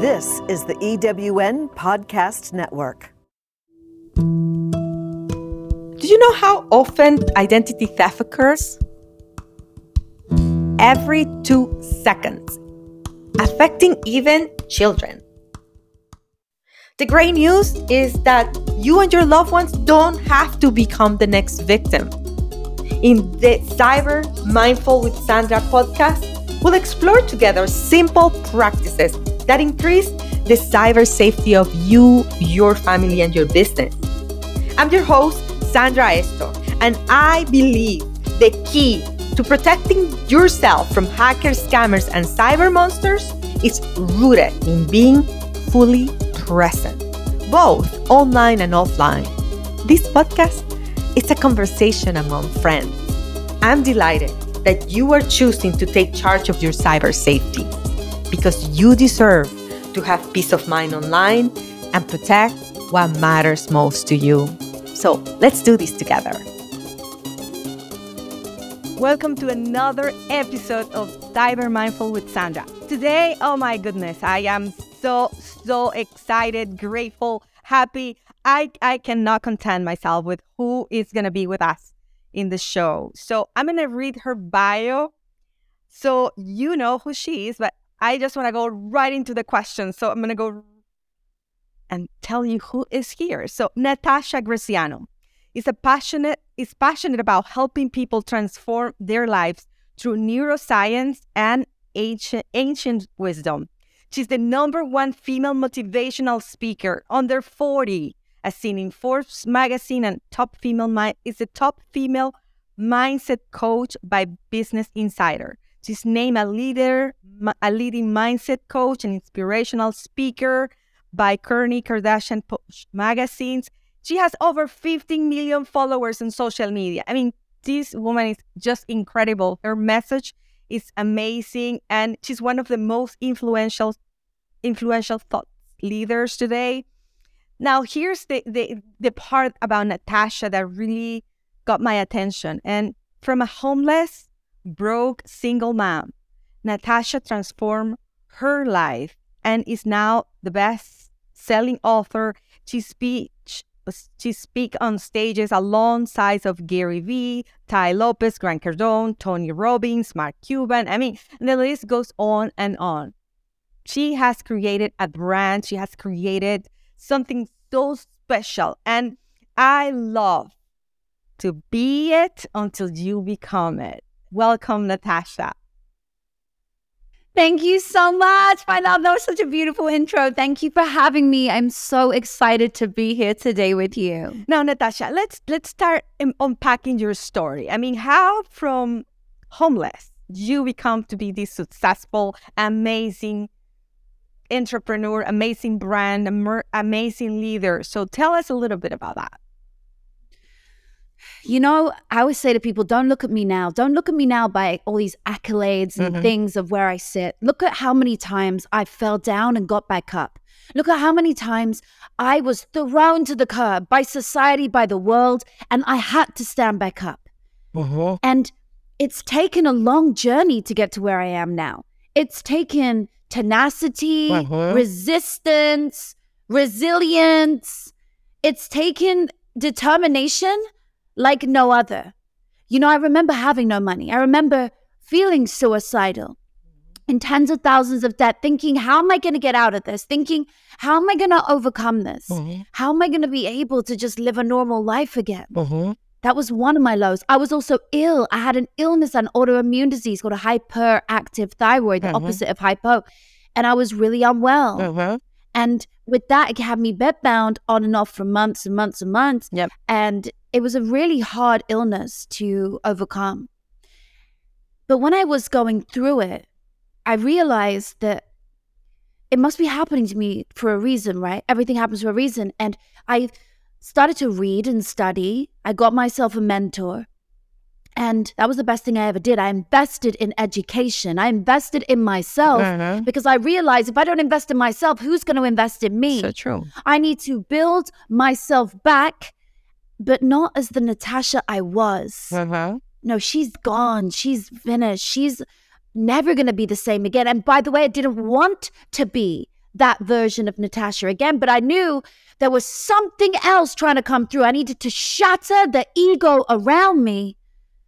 This is the EWN Podcast Network. Do you know how often identity theft occurs? Every two seconds, affecting even children. The great news is that you and your loved ones don't have to become the next victim. In the Cyber Mindful with Sandra podcast, we'll explore together simple practices that increase the cyber safety of you, your family, and your business. I'm your host, Sandra Estok, and I believe the key to protecting yourself from hackers, scammers, and cyber monsters is rooted in being fully present, both online and offline. This podcast is a conversation among friends. I'm delighted that you are choosing to take charge of your cyber safety because you deserve to have peace of mind online and protect what matters most to you. So let's do this together. Welcome to another episode of Cyber Mindful with Sandra. Today, oh my goodness, I am so, so excited, grateful, happy. I, I cannot content myself with who is going to be with us in the show. So I'm going to read her bio so you know who she is, but I just want to go right into the questions. So I'm going to go and tell you who is here. So Natasha Graziano is a passionate is passionate about helping people transform their lives through neuroscience and ancient, ancient wisdom. She's the number one female motivational speaker under 40, as seen in Forbes magazine, and top female mi- is the top female mindset coach by Business Insider. She's named a leader, a leading mindset coach, and inspirational speaker by Kourtney Kardashian magazines. She has over 15 million followers on social media. I mean, this woman is just incredible. Her message is amazing, and she's one of the most influential influential thought leaders today. Now, here's the, the the part about Natasha that really got my attention. And from a homeless, broke single mom, Natasha transformed her life and is now the best selling author. She speaks she speak on stages alongside of Gary Vee, Tai Lopez, Grant Cardone, Tony Robbins, Mark Cuban. I mean, the list goes on and on. She has created a brand. She has created something so special. And I love to be it until you become it. Welcome, Natasha. Thank you so much. My love, that was such a beautiful intro. Thank you for having me. I'm so excited to be here today with you. Now, Natasha, let's let's start unpacking your story. I mean, how from homeless you become to be this successful, amazing entrepreneur, amazing brand, amazing leader. So tell us a little bit about that. You know, I always say to people, don't look at me now. Don't look at me now by all these accolades and mm-hmm. things of where I sit. Look at how many times I fell down and got back up. Look at how many times I was thrown to the curb by society, by the world, and I had to stand back up. Uh-huh. And it's taken a long journey to get to where I am now. It's taken tenacity, uh-huh. resistance, resilience. It's taken determination like no other. You know, I remember having no money. I remember feeling suicidal in tens of thousands of debt, thinking, how am I going to get out of this? Thinking, how am I going to overcome this? Mm-hmm. How am I going to be able to just live a normal life again? Mm-hmm. That was one of my lows. I was also ill. I had an illness, an autoimmune disease called a hyperactive thyroid, the mm-hmm. opposite of hypo. And I was really unwell. And with that, it had me bedbound on and off for months and months and months. Yep. And it was a really hard illness to overcome. But when I was going through it, I realized that it must be happening to me for a reason, right? Everything happens for a reason. And I started to read and study. I got myself a mentor. And that was the best thing I ever did. I invested in education. I invested in myself uh-huh. because I realized if I don't invest in myself, who's going to invest in me? So true. I need to build myself back, but not as the Natasha I was. Uh-huh. No, she's gone. She's finished. She's never going to be the same again. And by the way, I didn't want to be that version of Natasha again, but I knew there was something else trying to come through. I needed to shatter the ego around me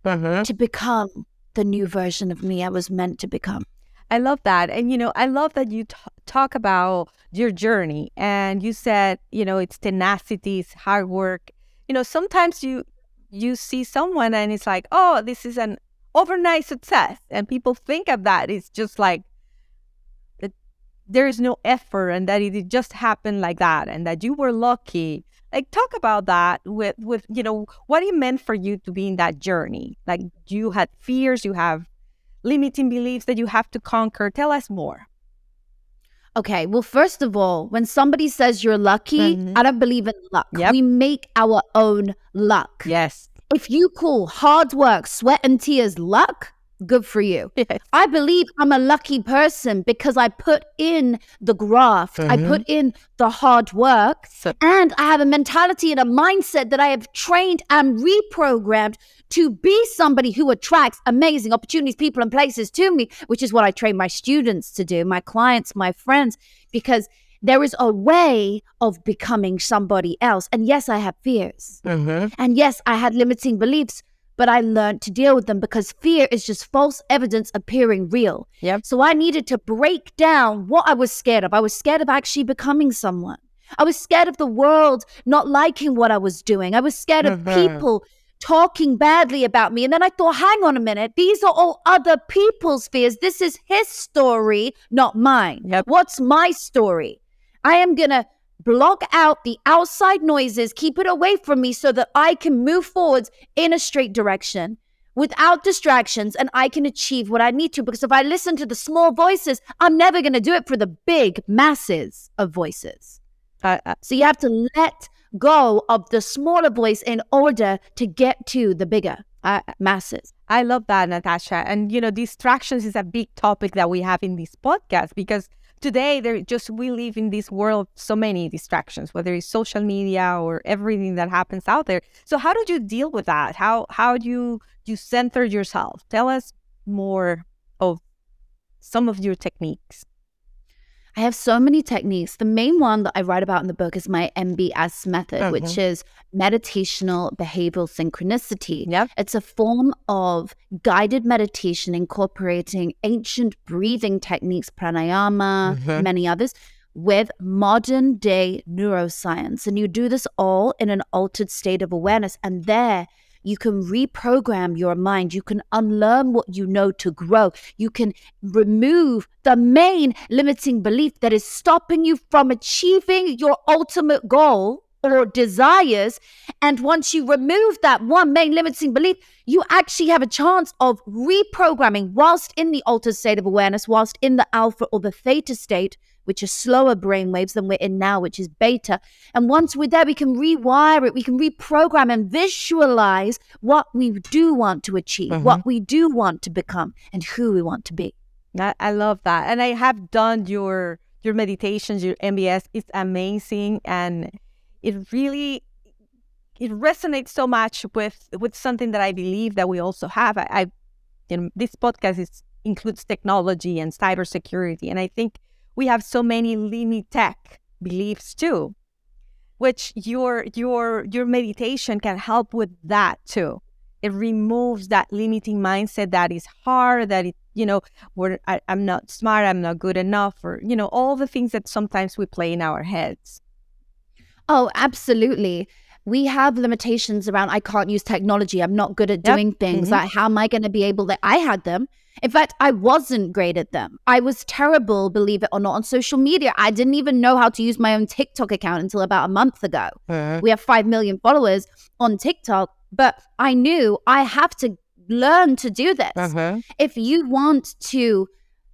Uh-huh. to become the new version of me I was meant to become. I love that. And, you know, I love that you t- talk about your journey and you said, you know, it's tenacity, it's hard work. You know, sometimes you you see someone and it's like, oh, this is an overnight success. And people think of that. It's just like that there is no effort and that it just happened like that and that you were lucky. Like talk about that with with, you know, what it meant for you to be in that journey. Like you had fears, you have limiting beliefs that you have to conquer. Tell us more. Okay, well, first of all, when somebody says you're lucky, Mhm. I don't believe in luck. Yep. We make our own luck. Yes. If you call hard work, sweat, and tears luck, good for you. Yes. I believe I'm a lucky person because I put in the graft, I Mhm. put in the hard work, So, and I have a mentality and a mindset that I have trained and reprogrammed to be somebody who attracts amazing opportunities, people, and places to me, which is what I train my students to do, my clients, my friends, because there is a way of becoming somebody else. And yes, I have fears. Mhm. And yes, I had limiting beliefs, but I learned to deal with them because fear is just false evidence appearing real. Yep. So I needed to break down what I was scared of. I was scared of actually becoming someone. I was scared of the world not liking what I was doing. I was scared of Mhm. people talking badly about me. And then I thought, hang on a minute, these are all other people's fears. This is his story, not mine. Yep. What's my story? I am going to block out the outside noises, keep it away from me so that I can move forwards in a straight direction without distractions and I can achieve what I need to. Because if I listen to the small voices, I'm never going to do it for the big masses of voices. I- I- So you have to let go of the smaller voice in order to get to the bigger uh, masses. I love that, Natasha. And you know, distractions is a big topic that we have in this podcast because today there just we live in this world so many distractions, whether it's social media or everything that happens out there. So how did you deal with that? How how do you you center yourself? Tell us more of some of your techniques. I have so many techniques. The main one that I write about in the book is my MBS method, which is meditational behavioral synchronicity. Yep. It's a form of guided meditation incorporating ancient breathing techniques, pranayama, Mhm. many others, with modern day neuroscience. And you do this all in an altered state of awareness. And there, you can reprogram your mind. You can unlearn what you know to grow. You can remove the main limiting belief that is stopping you from achieving your ultimate goal or desires. And once you remove that one main limiting belief, you actually have a chance of reprogramming whilst in the altered state of awareness, whilst in the alpha or the theta state, which are slower brain waves than we're in now, which is beta. And once we're there, we can rewire it, we can reprogram and visualize what we do want to achieve, Mhm. what we do want to become, and who we want to be. I, I love that. And I have done your your meditations, your MBS. It's amazing and it really it resonates so much with with something that I believe that we also have. I, I you know, this podcast is includes technology and cybersecurity. And I think we have so many limit tech beliefs too, which your your your meditation can help with that too. It removes that limiting mindset that is hard, that it, you know, where I, I'm not smart, I'm not good enough, or you know, all the things that sometimes we play in our heads. Oh, absolutely. We have limitations around I can't use technology. I'm not good at Yep. doing things. Mhm. Like, how am I going to be able to? I had them. In fact, I wasn't great at them. I was terrible, believe it or not, on social media. I didn't even know how to use my own TikTok account until about a month ago. We have 5 million followers on TikTok, but I knew I have to learn to do this. Uh-huh. If you want to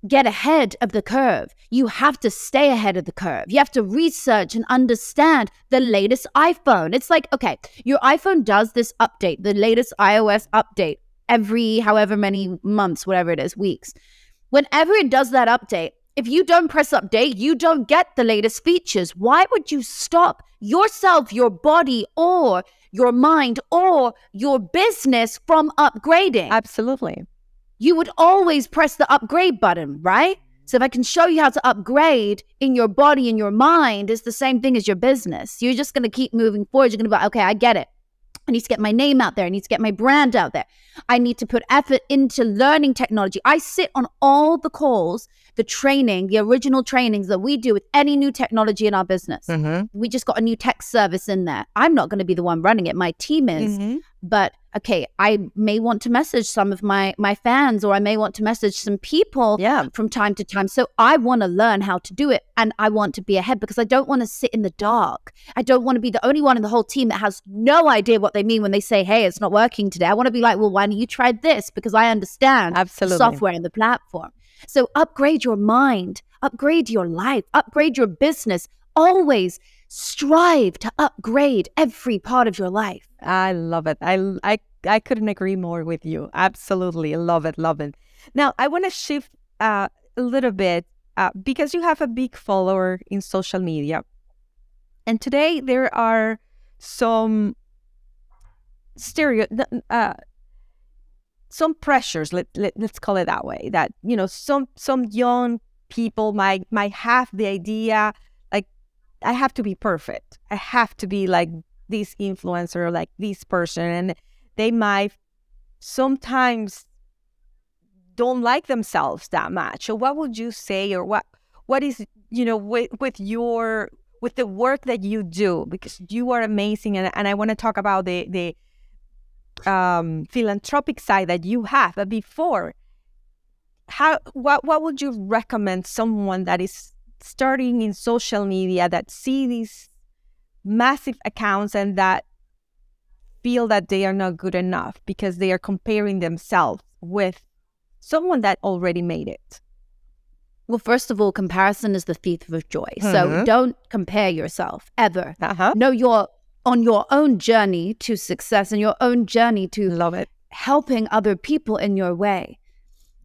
get ahead of the curve, you have to stay ahead of the curve. You have to research and understand the latest iPhone. It's like, okay, your iPhone does this update, the latest iOS update, every however many months, whatever it is, weeks. Whenever it does that update, if you don't press update, you don't get the latest features. Why would you stop yourself, your body, or your mind, or your business from upgrading? Absolutely. you would always press the upgrade button, right? So if I can show you how to upgrade in your body and your mind, it's the same thing as your business. You're just going to keep moving forward. You're going to be like, okay, I get it. I need to get my name out there. I need to get my brand out there. I need to put effort into learning technology. I sit on all the calls, the training, the original trainings that we do with any new technology in our business. Mm-hmm. We just got a new tech service in there. I'm not going to be the one running it. My team is. Mhm. But okay, I may want to message some of my my fans or I may want to message some people Yeah. from time to time. So I want to learn how to do it and I want to be ahead because I don't want to sit in the dark. I don't want to be the only one in the whole team that has no idea what they mean when they say, "Hey, it's not working today." I want to be like, "Well, why don't you try this?" because I understand the Absolutely. software and the platform. So upgrade your mind, upgrade your life, upgrade your business. Always strive to upgrade every part of your life. I love it. I, I, I couldn't agree more with you. Absolutely. Love it. Love it. Now, I want to shift uh, a little bit uh, because you have a big follower in social media. And today there are some stereo, uh, some pressures, let, let, let's call it that way, that, you know, some, some young people might, might have the idea I have to be perfect. I have to be like this influencer, like this person, and they might sometimes don't like themselves that much. So what would you say, or what what is you know with with your with the work that you do because you are amazing, and and I want to talk about the the um philanthropic side that you have. But before, how what what would you recommend someone that is starting in social media that see these massive accounts and that feel that they are not good enough because they are comparing themselves with someone that already made it. Well, first of all, comparison is the thief of joy. So Mhm. don't compare yourself ever. Uh-huh. No, you're on your own journey to success and your own journey to Love it. helping other people in your way.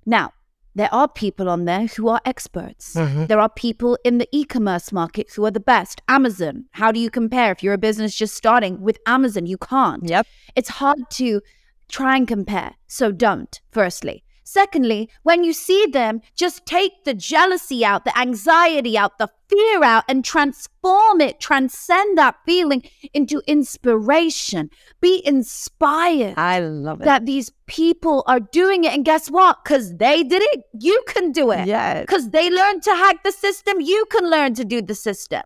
Now, there are people on there who are experts. Mm-hmm. There are people in the e commerce market who are the best. Amazon, how do you compare? If you're a business just starting with Amazon, you can't. Yep. It's hard to try and compare. So don't, firstly. Secondly, when you see them, just take the jealousy out, the anxiety out, the fear out, and transform it, transcend that feeling into inspiration. Be inspired I love it. that these people are doing it. And guess what? Because they did it, you can do it. yes. Because they learned to hack the system, you can learn to do the system.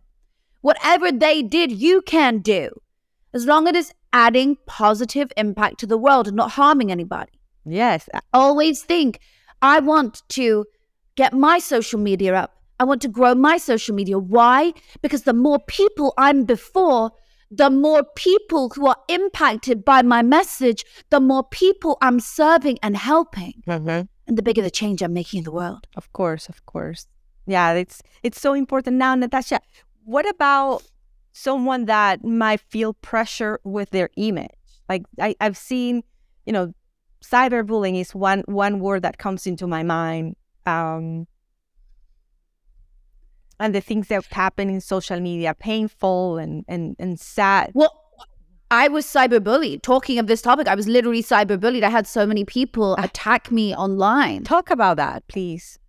Whatever they did, you can do. As long as it's adding positive impact to the world and not harming anybody. Yes. Always think, I want to get my social media up. I want to grow my social media. Why? Because the more people I'm before, the more people who are impacted by my message, the more people I'm serving and helping, mm-hmm. and the bigger the change I'm making in the world. Of course, of course. Yeah, it's it's so important now, Natasha. What about someone that might feel pressure with their image? Like I, I've seen, you know, cyberbullying is one one word that comes into my mind. Um, and the things that happen in social media, painful and and and sad. Well, I was cyberbullied. Talking of this topic, I was literally cyberbullied. I had so many people attack me online. Talk about that, please.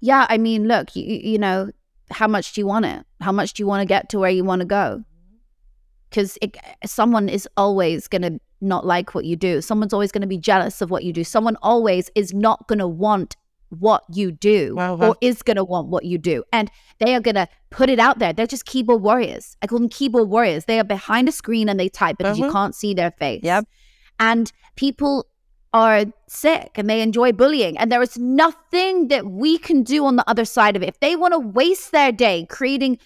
Yeah, I mean, look, you, you know, how much do you want it? How much do you want to get to where you want to go? Because someone is always going to not like what you do. Someone's always going to be jealous of what you do. Someone always is not going to want what you do or is going to want what you do. And they are going to put it out there. They're just keyboard warriors. I call them keyboard warriors. They are behind a screen and they type because you Mhm. can't see their face. Yep. And people are sick and they enjoy bullying. And there is nothing that we can do on the other side of it. If they want to waste their day creating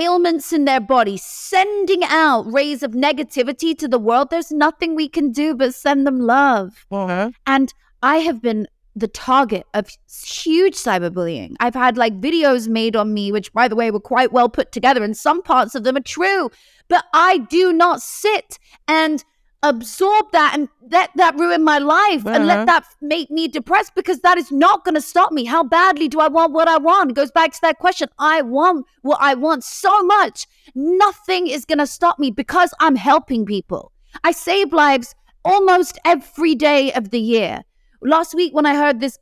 ailments in their body, sending out rays of negativity to the world, there's nothing we can do but send them love. Uh-huh. And I have been the target of huge cyberbullying. I've had like videos made on me, which by the way were quite well put together, and some parts of them are true. But I do not sit and absorb that and let that ruin my life and Uh-huh. let that make me depressed because that is not going to stop me. How badly do I want what I want? It goes back to that question. I want what I want so much. Nothing is going to stop me because I'm helping people. I save lives almost every day of the year. Last week, when I heard this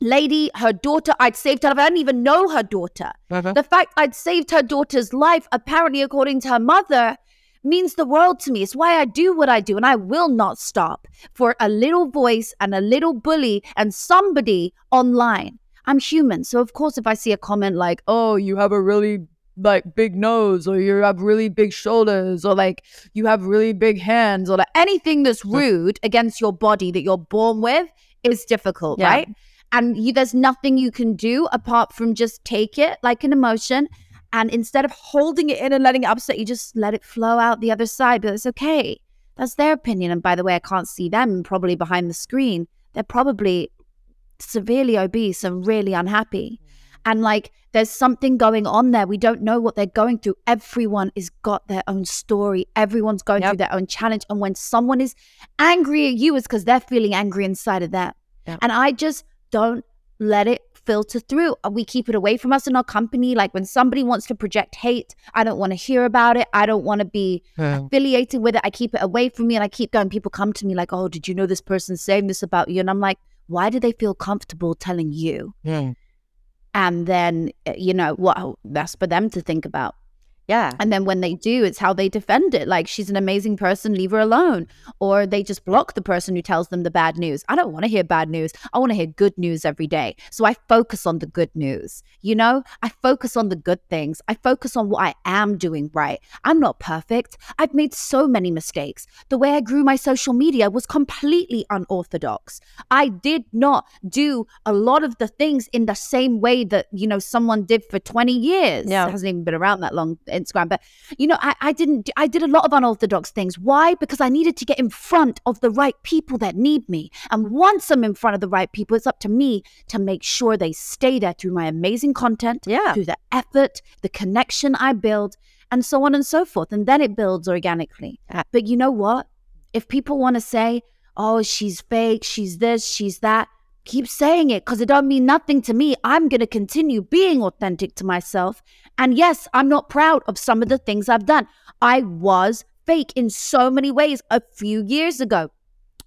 lady, her daughter, I'd saved her life. I didn't even know her daughter. Uh-huh. The fact I'd saved her daughter's life, apparently, according to her mother, means the world to me. It's why I do what I do, and I will not stop for a little voice and a little bully and somebody online. I'm human. So, of course, if I see a comment like, oh, you have a really like big nose or you have really big shoulders or like you have really big hands or like anything that's rude against your body that you're born with is difficult, Yeah. right? And you, there's nothing you can do apart from just take it like an emotion. And instead of holding it in and letting it upset you, just let it flow out the other side. But it's okay. That's their opinion. And by the way, I can't see them probably behind the screen. They're probably severely obese and really unhappy. Mm. And like there's something going on there. We don't know what they're going through. Everyone is got their own story. Everyone's going Yep. through their own challenge. And when someone is angry at you, it's because they're feeling angry inside of them. Yep. And I just don't let it filter through. Uh, We keep it away from us in our company. Like when somebody wants to project hate, I don't want to hear about it. I don't want to be affiliated with it. I keep it away from me and I keep going. People come to me like, oh, did you know this person's saying this about you? And I'm like, why do they feel comfortable telling you? And then, uh, you know, what that's for them to think about. Yeah. And then when they do, it's how they defend it. Like, she's an amazing person, leave her alone. Or they just block the person who tells them the bad news. I don't want to hear bad news. I want to hear good news every day. So I focus on the good news. You know, I focus on the good things. I focus on what I am doing right. I'm not perfect. I've made so many mistakes. The way I grew my social media was completely unorthodox. I did not do a lot of the things in the same way that, you know, someone did for 20 years. Yeah. It hasn't even been around that long, Instagram. But, you know, I, I didn't, I did a lot of unorthodox things. Why? Because I needed to get in front of the right people that need me. And once I'm in front of the right people, it's up to me to make sure they stay there through my amazing content, Yeah. through the effort, the connection I build, and so on and so forth. And then it builds organically. But you know what? If people want to say, oh, she's fake, she's this, she's that, keep saying it because it don't mean nothing to me. I'm going to continue being authentic to myself. And yes, I'm not proud of some of the things I've done. I was fake in so many ways a few years ago.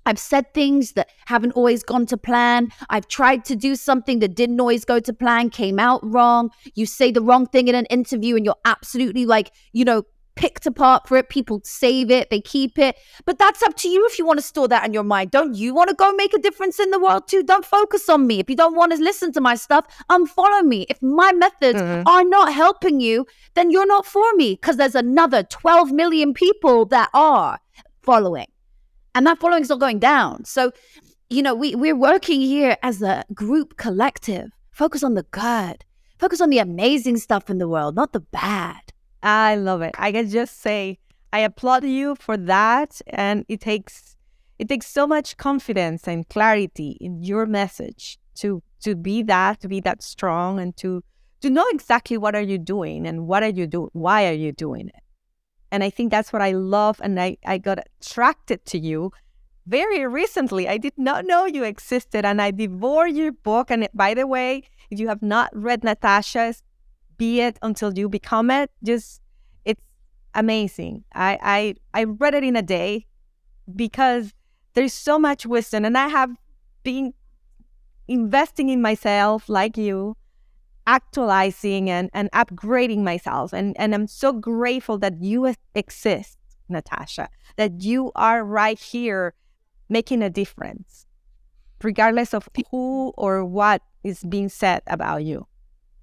I've said things that haven't always gone to plan. I've tried to do something that didn't always go to plan, came out wrong. You say the wrong thing in an interview and you're absolutely like, you know, picked apart for it. People save it, they keep it. But that's up to you if you want to store that in your mind. Don't you want to go make a difference in the world too? Don't focus on me. If you don't want to listen to my stuff, unfollow me. If my methods Mhm. are not helping you, then you're not for me because there's another 12 million people that are following. And that following is not going down. So, you know, we, we're working here as a group collective. Focus on the good. Focus on the amazing stuff in the world, not the bad. I love it. I can just say I applaud you for that and it takes it takes so much confidence and clarity in your message to to be that, to be that strong and to to know exactly what are you doing and what are you doing why are you doing it. And I think that's what I love and I, I got attracted to you very recently. I did not know you existed and I devoured your book. And by the way, if you have not read Natasha's be it until you become it just it's amazing. I i i read it in a day because there's so much wisdom and i have been investing in myself like you actualizing and and upgrading myself and and i'm so grateful that you exist natasha that you are right here making a difference regardless of who or what is being said about you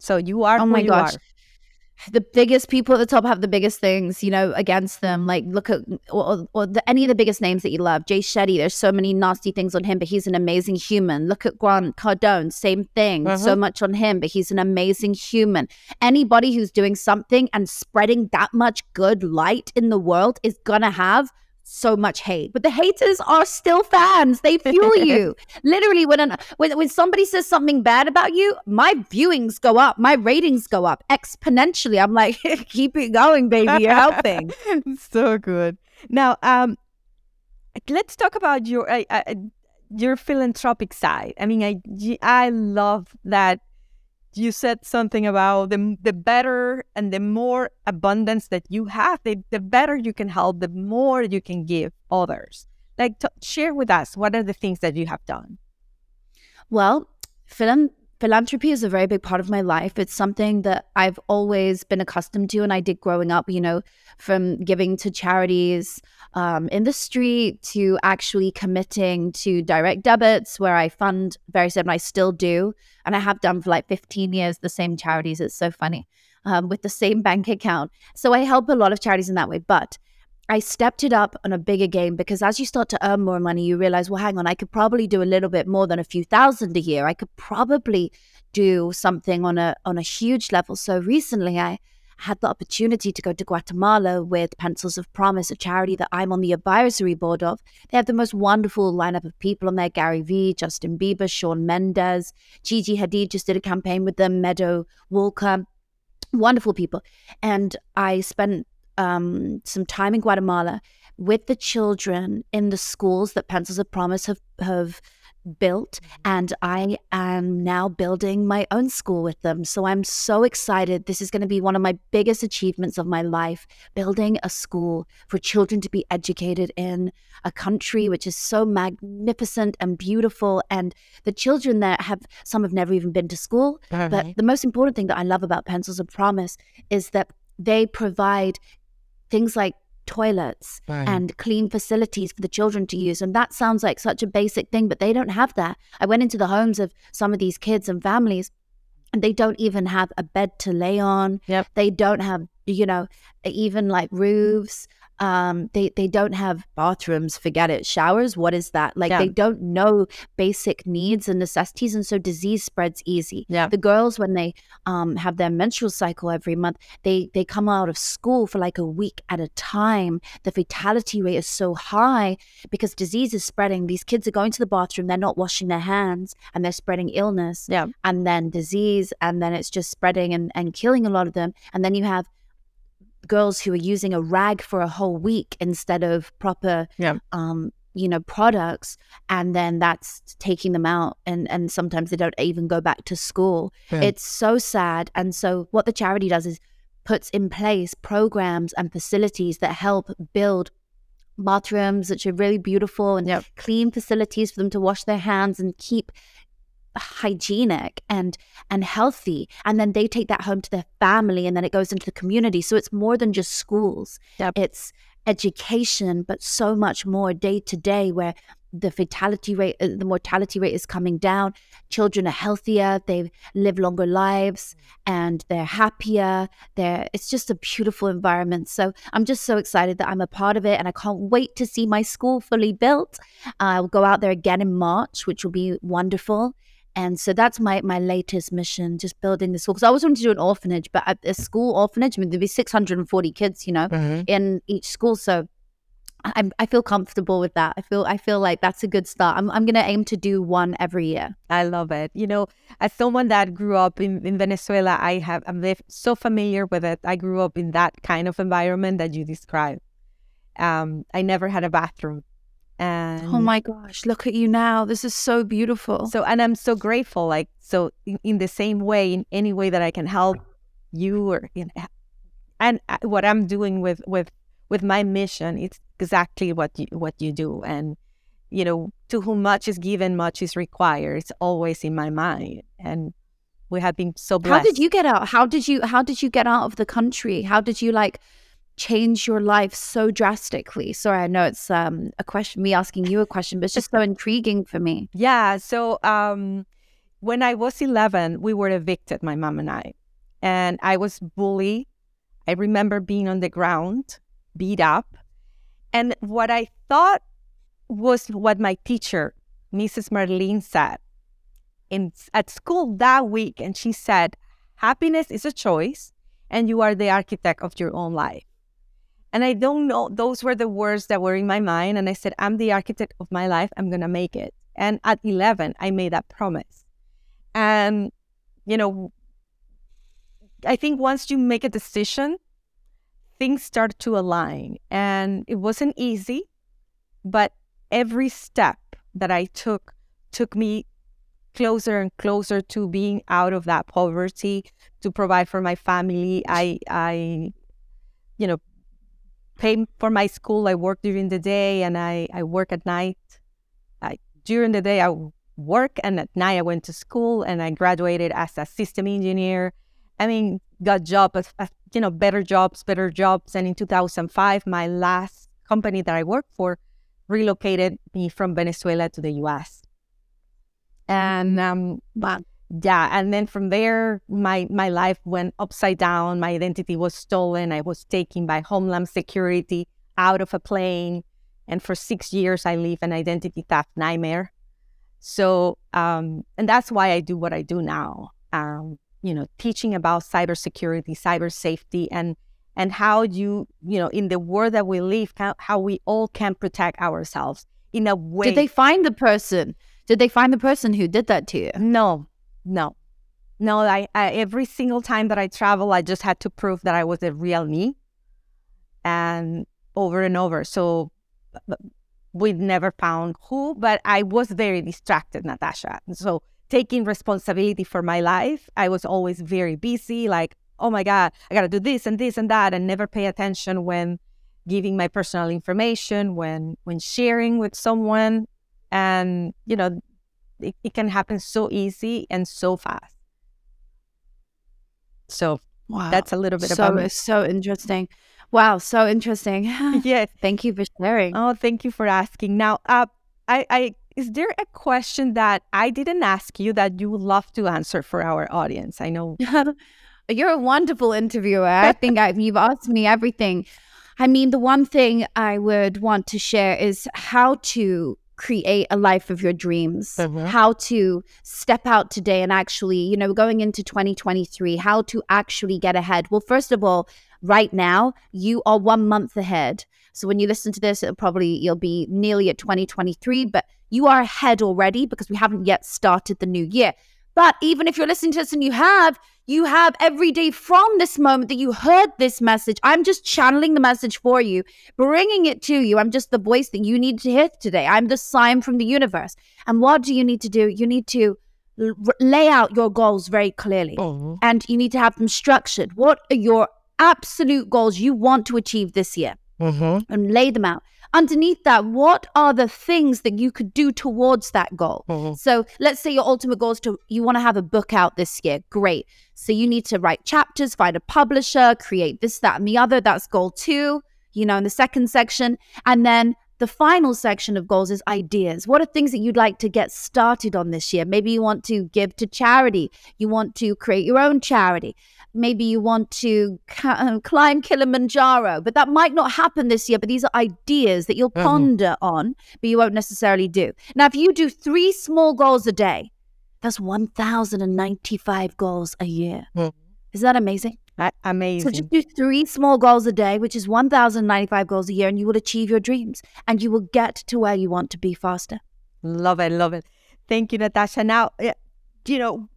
so you are Oh my you gosh. are. The biggest people at the top have the biggest things, you know, against them. Like, look at or, or the, any of the biggest names that you love. Jay Shetty, there's so many nasty things on him, but he's an amazing human. Look at Grant Cardone, same thing. So mm-hmm. much on him, but he's an amazing human. Anybody who's doing something and spreading that much good light in the world is gonna have so much hate. But the haters are still fans. They fuel you. Literally, when, an, when when somebody says something bad about you, my viewings go up, my ratings go up exponentially. I'm like, keep it going, baby. You're helping. so good. Now, um, let's talk about your uh, uh, your philanthropic side. I mean, I I love that you said something about the the better and the more abundance that you have, the the better you can help, the more you can give others. Like, t- share with us what are the things that you have done. Well, Philan- philanthropy is a very big part of my life. It's something that I've always been accustomed to, and I did growing up. You know, from giving to charities um, in the street to actually committing to direct debits, where I fund various, and I still do, and I have done for like 15 years the same charities. It's so funny um, with the same bank account. So I help a lot of charities in that way, but. I stepped it up on a bigger game because as you start to earn more money, you realize, well, hang on, I could probably do a little bit more than a few thousand a year. I could probably do something on a on a huge level. So recently, I had the opportunity to go to Guatemala with Pencils of Promise, a charity that I'm on the advisory board of. They have the most wonderful lineup of people on there Gary Vee, Justin Bieber, Shawn Mendes, Gigi Hadid just did a campaign with them, Meadow Walker. Wonderful people. And I spent um, some time in Guatemala with the children in the schools that Pencils of Promise have, have built and I am now building my own school with them. So I'm so excited. This is going to be one of my biggest achievements of my life, building a school for children to be educated in a country which is so magnificent and beautiful and the children there have some have never even been to school, Uh-huh. but the most important thing that I love about Pencils of Promise is that they provide things like toilets Right. and clean facilities for the children to use. And that sounds like such a basic thing, but they don't have that. I went into the homes of some of these kids and families, and they don't even have a bed to lay on. Yep. They don't have, you know, even like roofs. Um, they they don't have bathrooms. Forget it. Showers. What is that? Like Yeah. they don't know basic needs and necessities, and so disease spreads easy. Yeah. The girls when they um have their menstrual cycle every month, they they come out of school for like a week at a time. The fatality rate is so high because disease is spreading. These kids are going to the bathroom, they're not washing their hands, and they're spreading illness Yeah. and then disease, and then it's just spreading and, and killing a lot of them. And then you have girls who are using a rag for a whole week instead of proper Yeah. um you know products and then that's taking them out and and sometimes they don't even go back to school Yeah. it's so sad and so what the charity does is puts in place programs and facilities that help build bathrooms which are really beautiful and Yep. clean facilities for them to wash their hands and keep hygienic and and healthy and then they take that home to their family and then it goes into the community. So it's more than just schools. Yep. it's education but so much more day to day where the fatality rate uh, the mortality rate is coming down. Children are healthier they live longer lives and they're happier. They're it's just a beautiful environment. So i'm just so excited that i'm a part of it and i can't wait to see my school fully built. I'll go out there again in march which will be wonderful and so that's my my latest mission, just building the school. Because I always wanted to do an orphanage, but at a school orphanage, I mean, there'd be 640 kids, you know, Mhm. in each school. So I, I feel comfortable with that. I feel I feel like that's a good start. I'm I'm gonna aim to do one every year. I love it. You know, as someone that grew up in, in Venezuela, I have I'm so familiar with it. I grew up in that kind of environment that you described. Um, I never had a bathroom, and Oh my gosh, look at you now. This is so beautiful. so and I'm so grateful. Like so, in, in the same way, in any way that I can help you or in, and uh, what I'm doing with with with my mission, it's exactly what you what you do. And you know, to whom much is given, much is required. It's always in my mind, and we have been so blessed. how did you get out? How did you how did you get out of the country? How did you like change your life so drastically? Sorry, I know it's um a question me asking you a question, but it's just so intriguing for me. Yeah. So um, when I was 11, we were evicted, my mom and I, and I was bullied. I remember being on the ground, beat up, and what I thought was what my teacher, Mrs. Marlene, said in at school that week, and she said, "Happiness is a choice, and you are the architect of your own life." And I don't know, those were the words that were in my mind. And I said, I'm the architect of my life. I'm going to make it. And at 11, I made that promise. And, you know, I think once you make a decision, things start to align. And it wasn't easy, but every step that I took took me closer and closer to being out of that poverty, to provide for my family. I, I, you know, pay for my school. I work during the day and I, I work at night. I, during the day, I work. And at night, I went to school and I graduated as a system engineer. I mean, got jobs, uh, uh, you know, better jobs, better jobs. And in 2005, my last company that I worked for relocated me from Venezuela to the US. And mm-hmm. um, wow. Yeah, and then from there, my my life went upside down. My identity was stolen. I was taken by Homeland Security out of a plane, and for six years, I lived an identity theft nightmare. So, um, and that's why I do what I do now. Um, you know, teaching about cybersecurity, cyber safety, and and how you, you know, in the world that we live, how, how we all can protect ourselves in a way. Did they find the person? Did they find the person who did that to you? No, no, no. I, I every single time that I travel, I just had to prove that I was the real me, and over and over. So uh, we never found who, but I was very distracted, Natasha. So taking responsibility for my life, I was always very busy, like oh my God, I got to do this and this and that, and never pay attention when giving my personal information, when when sharing with someone. And, you know, it, it can happen so easy and so fast. So wow. that's a little bit so, about it. So interesting. Wow, so interesting. yes. Thank you for sharing. Oh, thank you for asking. Now, uh, I, I is there a question that I didn't ask you that you would love to answer for our audience? I know You're a wonderful interviewer. I think I, you've asked me everything. I mean, the one thing I would want to share is how to create a life of your dreams, mm-hmm. how to step out today and actually, you know, going into 2023, how to actually get ahead. Well, first of all, right now, you are one month ahead. So when you listen to this, it'll probably you'll be nearly at 2023, but you are ahead already because we haven't yet started the new year. But even if you're listening to this and you have, you have every day from this moment that you heard this message. I'm just channeling the message for you, bringing it to you. I'm just the voice that you need to hear today. I'm the sign from the universe. And what do you need to do? You need to lay out your goals very clearly mm-hmm. and you need to have them structured. What are your absolute goals you want to achieve this year? Mm-hmm. And lay them out underneath that, what are the things that you could do towards that goal? Mm-hmm. So let's say your ultimate goal is to you want to have a book out this year. Great. So you need to write chapters, find a publisher, create this, that, and the other. That's goal two, you know, in the second section. And then the final section of goals is ideas. What are things that you'd like to get started on this year? Maybe you want to give to charity. You want to create your own charity maybe you want to ca- um, climb Kilimanjaro, but that might not happen this year. But these are ideas that you'll mm-hmm. ponder on, but you won't necessarily do. Now, if you do three small goals a day, that's 1,095 goals a year. Mm-hmm. Is that amazing? Amazing. So just do three small goals a day, which is 1,095 goals a year, and you will achieve your dreams and you will get to where you want to be faster. Love it. Love it. Thank you, Natasha. Now, eh, you know,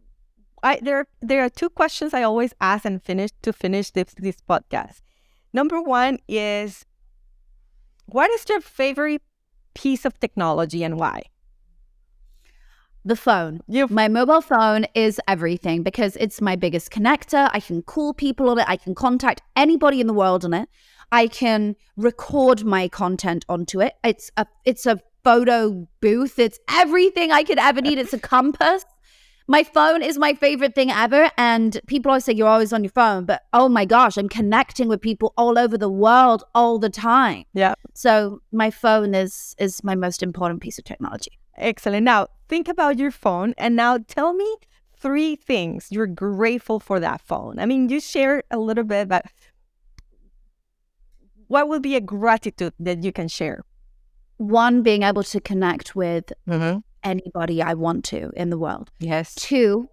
I there there are two questions I always ask and finish to finish this this podcast. Number one is what is your favorite piece of technology and why? The phone. You've- my mobile phone is everything because it's my biggest connector. I can call people on it. I can contact anybody in the world on it. I can record my content onto it. It's a it's a photo booth. It's everything I could ever need. It's a compass my phone is my favorite thing ever. And people always say you're always on your phone, but oh my gosh, I'm connecting with people all over the world all the time. Yeah. So my phone is is my most important piece of technology. Excellent. Now think about your phone and now tell me three things you're grateful for that phone. I mean, you share a little bit, but what would be a gratitude that you can share? One, being able to connect with mm-hmm anybody I want to in the world. Yes. Two,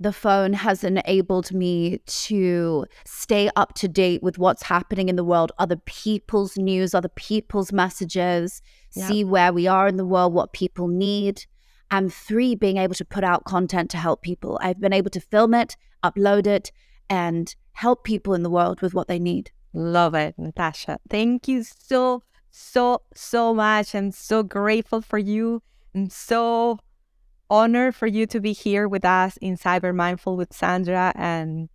the phone has enabled me to stay up to date with what's happening in the world, other people's news, other people's messages, yep. see where we are in the world, what people need. And three, being able to put out content to help people. I've been able to film it, upload it, and help people in the world with what they need. Love it, Natasha. Thank you so, so, so much. I'm so grateful for you I'm so honored for you to be here with us in Cyber Mindful with Sandra. And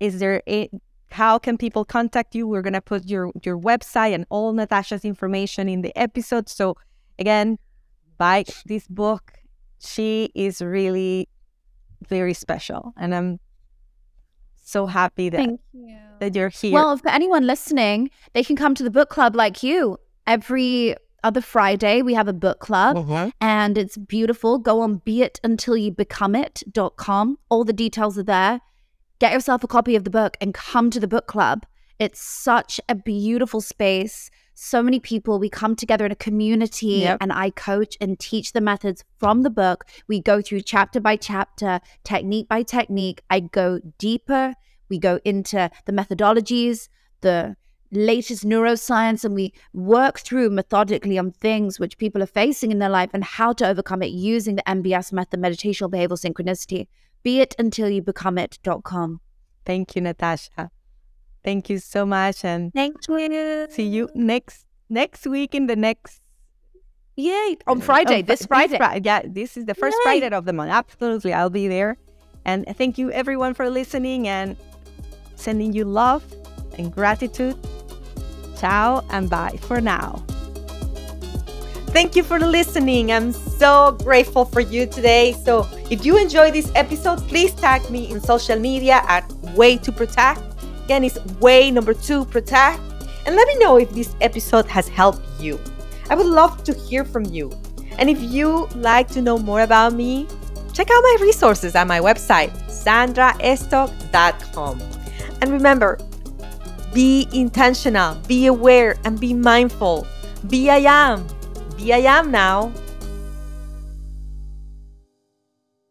is there a, how can people contact you? We're gonna put your your website and all Natasha's information in the episode. So again, buy this book. She is really very special, and I'm so happy that Thank you. that you're here. Well, for anyone listening, they can come to the book club like you. Every other Friday, we have a book club Mhm. and it's beautiful. Go on beituntilyoubecomeit.com. All the details are there. Get yourself a copy of the book and come to the book club. It's such a beautiful space. So many people, we come together in a community Yep. and I coach and teach the methods from the book. We go through chapter by chapter, technique by technique. I go deeper. We go into the methodologies, the latest neuroscience, and we work through methodically on things which people are facing in their life and how to overcome it using the MBS method, meditational behavioral synchronicity. beituntilyoubecomeit.com. Thank you, Natasha. Thank you so much, and Thank you. see you next next week in the next Yay. On Friday, Oh, this Fri- Friday. Fri- yeah, this is the first Yay. Friday of the month. Absolutely, I'll be there. And thank you everyone for listening and sending you love and gratitude. Ciao and bye for now. Thank you for listening. I'm so grateful for you today. So, if you enjoy this episode, please tag me in social media at Way to Protect. Again, it's Way number two Protect. And let me know if this episode has helped you. I would love to hear from you. And if you like to know more about me, check out my resources at my website, sandraestok.com. And remember, be intentional, be aware, and be mindful. Be I am. Be I am now.